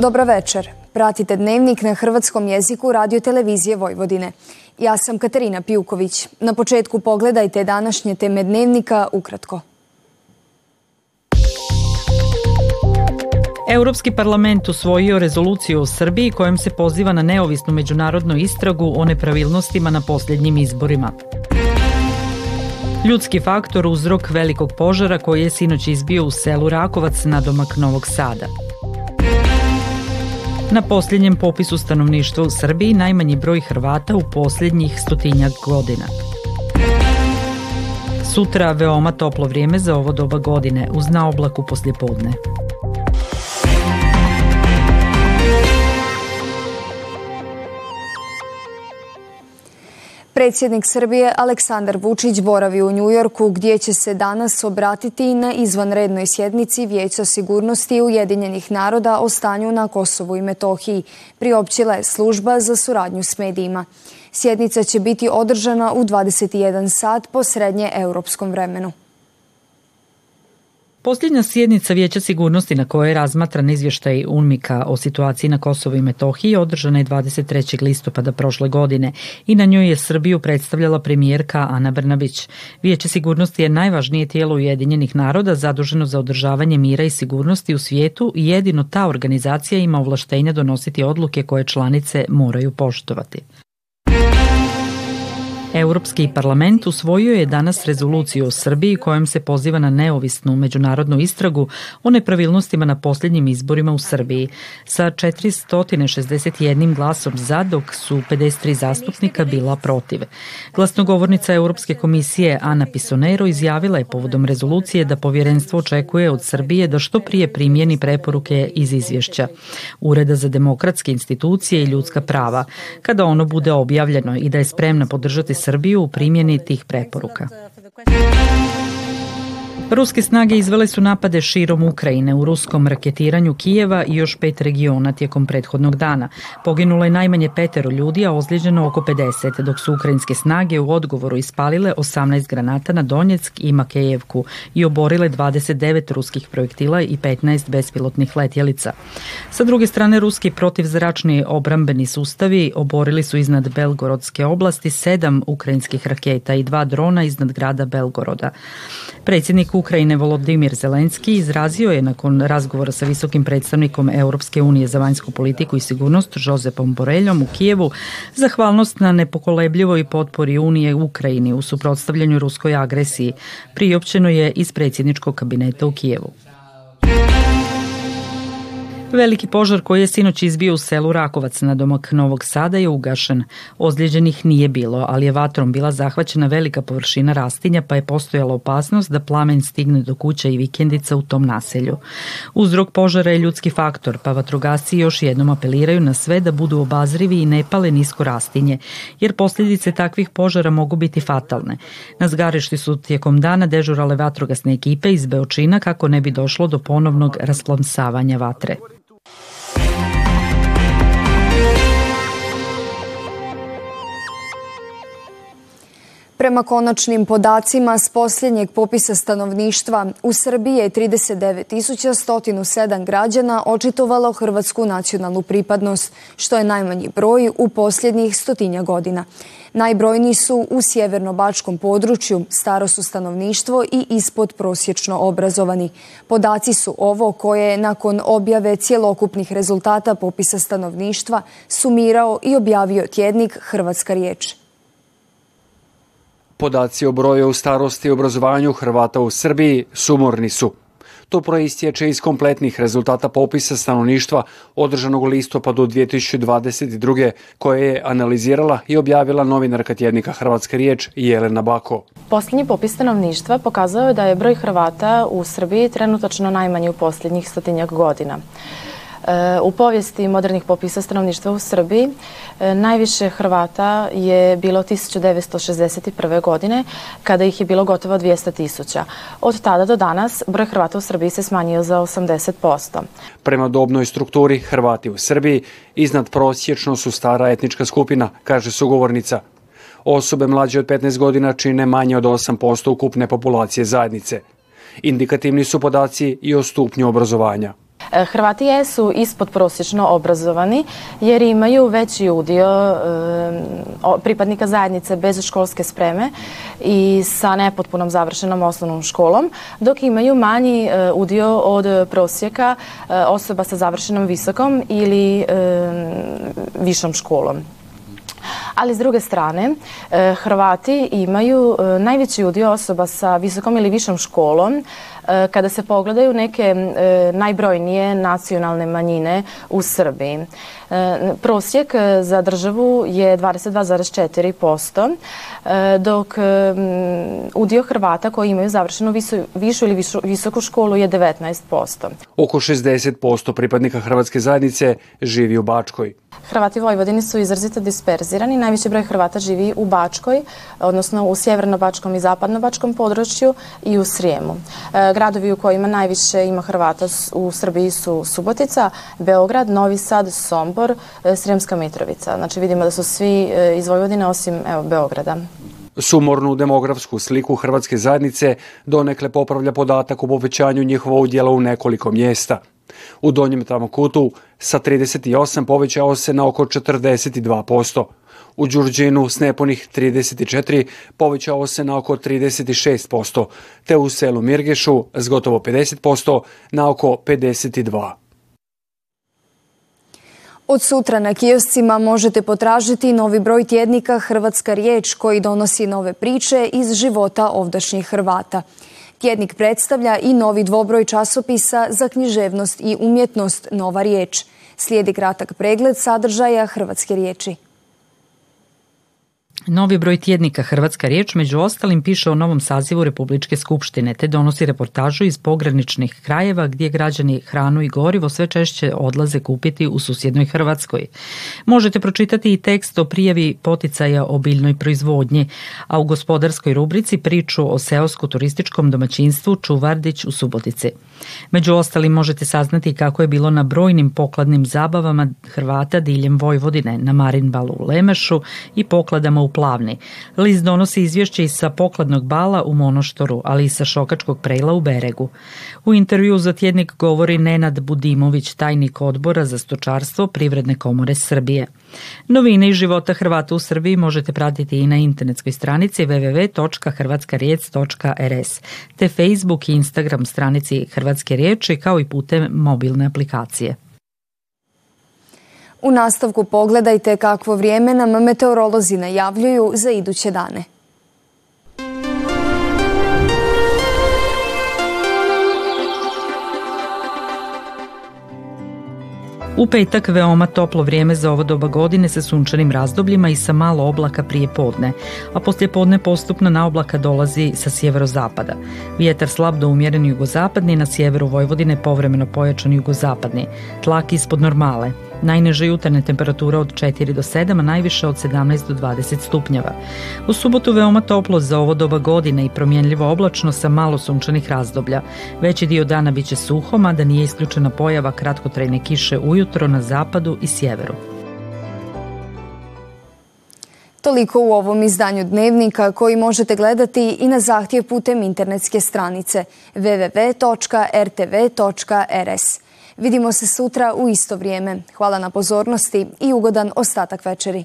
Dobra večer. Pratite dnevnik na hrvatskom jeziku radio televizije Vojvodine. Ja sam Katarina Pijuković. Na početku pogledajte današnje teme dnevnika ukratko. Europski parlament usvojio rezoluciju o Srbiji kojom se poziva na neovisnu međunarodnu istragu o nepravilnostima na posljednjim izborima. Ljudski faktor uzrok velikog požara koji je sinoć izbio u selu Rakovac na domak Novog Sada. Na posljednjem popisu stanovništva u Srbiji najmanji broj Hrvata u posljednjih stotinjak godina. Sutra veoma toplo vrijeme za ovo doba godine uz naoblaku poslijepodne. Predsjednik Srbije Aleksandar Vučić boravi u Njujorku gdje će se danas obratiti na izvanrednoj sjednici Vijeća sigurnosti Ujedinjenih naroda o stanju na Kosovu i Metohiji. Priopćila je služba za suradnju s medijima. Sjednica će biti održana u 21 sat po srednje europskom vremenu. Posljednja sjednica Vijeća sigurnosti na kojoj je razmatran izvještaj UNMIKA o situaciji na Kosovu i Metohiji održana je 23. listopada prošle godine i na njoj je Srbiju predstavljala premijerka Ana Brnabić. Vijeće sigurnosti je najvažnije tijelo Ujedinjenih naroda zaduženo za održavanje mira i sigurnosti u svijetu i jedino ta organizacija ima ovlaštenja donositi odluke koje članice moraju poštovati. Europski parlament usvojio je danas rezoluciju o Srbiji kojom se poziva na neovisnu međunarodnu istragu o nepravilnostima na posljednjim izborima u Srbiji sa 461 glasom za dok su 53 zastupnika bila protiv. Glasnogovornica Europske komisije Ana Pisonero izjavila je povodom rezolucije da povjerenstvo očekuje od Srbije da što prije primjeni preporuke iz izvješća Ureda za demokratske institucije i ljudska prava kada ono bude objavljeno i da je spremna podržati Srbiju u primjeni tih preporuka. Ruske snage izvele su napade širom Ukrajine u ruskom raketiranju Kijeva i još pet regiona tijekom prethodnog dana. Poginulo je najmanje petero ljudi, a ozlijeđeno oko 50, dok su ukrajinske snage u odgovoru ispalile 18 granata na Donjeck i Makejevku i oborile 29 ruskih projektila i 15 bespilotnih letjelica. Sa druge strane, ruski protivzračni obrambeni sustavi oborili su iznad Belgorodske oblasti sedam ukrajinskih raketa i dva drona iznad grada Belgoroda. Predsjednik Ukrajine Volodimir Zelenski izrazio je nakon razgovora sa visokim predstavnikom Europske unije za vanjsku politiku i sigurnost Josepom Boreljom u Kijevu zahvalnost na nepokolebljivoj potpori Unije Ukrajini u suprotstavljanju ruskoj agresiji priopćeno je iz predsjedničkog kabineta u Kijevu. Veliki požar koji je sinoć izbio u selu Rakovac na domak Novog Sada je ugašen. Ozlijeđenih nije bilo, ali je vatrom bila zahvaćena velika površina rastinja pa je postojala opasnost da plamen stigne do kuća i vikendica u tom naselju. Uzrok požara je ljudski faktor, pa vatrogasci još jednom apeliraju na sve da budu obazrivi i ne pale nisko rastinje, jer posljedice takvih požara mogu biti fatalne. Na zgarišti su tijekom dana dežurale vatrogasne ekipe iz Beočina kako ne bi došlo do ponovnog rasplamsavanja vatre. Prema konačnim podacima s posljednjeg popisa stanovništva u Srbiji je 39.107 građana očitovalo hrvatsku nacionalnu pripadnost, što je najmanji broj u posljednjih stotinja godina. Najbrojniji su u sjeverno-bačkom području, staro su stanovništvo i ispod prosječno obrazovani. Podaci su ovo koje je nakon objave cjelokupnih rezultata popisa stanovništva sumirao i objavio tjednik Hrvatska riječ. Podaci o broju starosti i obrazovanju Hrvata u Srbiji sumorni su. To proistječe iz kompletnih rezultata popisa stanovništva održanog u listopadu 2022. koje je analizirala i objavila novinarka tjednika Hrvatska riječ Jelena Bako. Posljednji popis stanovništva pokazao je da je broj Hrvata u Srbiji trenutačno najmanji u posljednjih stotinjak godina. E, u povijesti modernih popisa stanovništva u Srbiji e, najviše Hrvata je bilo 1961. godine kada ih je bilo gotovo 200 tisuća. Od tada do danas broj Hrvata u Srbiji se smanjio za 80%. Prema dobnoj strukturi Hrvati u Srbiji iznad prosječno su stara etnička skupina, kaže sugovornica. Osobe mlađe od 15 godina čine manje od 8% ukupne populacije zajednice. Indikativni su podaci i o stupnju obrazovanja. Hrvati jesu ispod prosječno obrazovani jer imaju veći udio pripadnika zajednice bez školske spreme i sa nepotpunom završenom osnovnom školom, dok imaju manji udio od prosjeka osoba sa završenom visokom ili višom školom. Ali s druge strane, e, Hrvati imaju e, najveći udio osoba sa visokom ili višom školom e, kada se pogledaju neke najbrojnije nacionalne manjine u Srbiji. Prosjek za državu je 22,4%, dok udio Hrvata koji imaju završenu višu ili visoku školu je 19%. Oko 60% pripadnika Hrvatske zajednice živi u Bačkoj. Hrvati Vojvodini su izrazito disperzirani. Najveći broj Hrvata živi u Bačkoj, odnosno u sjeverno-bačkom i zapadno-bačkom području i u Srijemu. E, gradovi u kojima najviše ima Hrvata u Srbiji su Subotica, Beograd, Novi Sad, Sombor, e, Srijemska Mitrovica. Znači vidimo da su svi e, iz Vojvodine osim evo, Beograda. Sumornu demografsku sliku Hrvatske zajednice donekle popravlja podatak o povećanju njihova udjela u nekoliko mjesta. U donjem tamo kutu sa 38 povećao se na oko 42%. U Đurđinu s nepunih 34 povećao se na oko 36%, te u selu Mirgešu s gotovo 50% na oko 52%. Od sutra na kioscima možete potražiti novi broj tjednika Hrvatska riječ koji donosi nove priče iz života ovdašnjih Hrvata. Tjednik predstavlja i novi dvobroj časopisa za književnost i umjetnost Nova riječ. Slijedi kratak pregled sadržaja Hrvatske riječi. Novi broj tjednika Hrvatska riječ među ostalim piše o novom sazivu Republičke skupštine te donosi reportažu iz pograničnih krajeva gdje građani hranu i gorivo sve češće odlaze kupiti u susjednoj Hrvatskoj. Možete pročitati i tekst o prijavi poticaja o biljnoj proizvodnji, a u gospodarskoj rubrici priču o seosko-turističkom domaćinstvu Čuvardić u Subotici. Među ostalim možete saznati kako je bilo na brojnim pokladnim zabavama Hrvata diljem Vojvodine, na Marinbalu u Lemešu i pokladama u Plavni. List donosi izvješće i sa pokladnog bala u Monoštoru, ali i sa šokačkog prejla u Beregu. U intervju za tjednik govori Nenad Budimović, tajnik odbora za stočarstvo Privredne komore Srbije. Novine iz života Hrvata u Srbiji možete pratiti i na internetskoj stranici www.hrvatskarijec.rs te Facebook i Instagram stranici Hrvatske riječi kao i putem mobilne aplikacije. U nastavku pogledajte kakvo vrijeme nam meteorolozi najavljuju za iduće dane. U petak veoma toplo vrijeme za ovo doba godine sa sunčanim razdobljima i sa malo oblaka prije podne, a poslije podne postupno na oblaka dolazi sa sjeverozapada. Vjetar slab do umjeren jugozapadni, na sjeveru Vojvodine povremeno pojačan jugozapadni, tlak ispod normale. Najniža jutarnja temperatura od 4 do 7, a najviše od 17 do 20 stupnjeva. U subotu veoma toplo za ovo doba godine i promjenljivo oblačno sa malo sunčanih razdoblja. Veći dio dana biće suho, mada nije isključena pojava kratkotrajne kiše ujutro na zapadu i sjeveru. Toliko u ovom izdanju dnevnika koji možete gledati i na zahtjev putem internetske stranice www.rtv.rs. Vidimo se sutra u isto vrijeme. Hvala na pozornosti i ugodan ostatak večeri.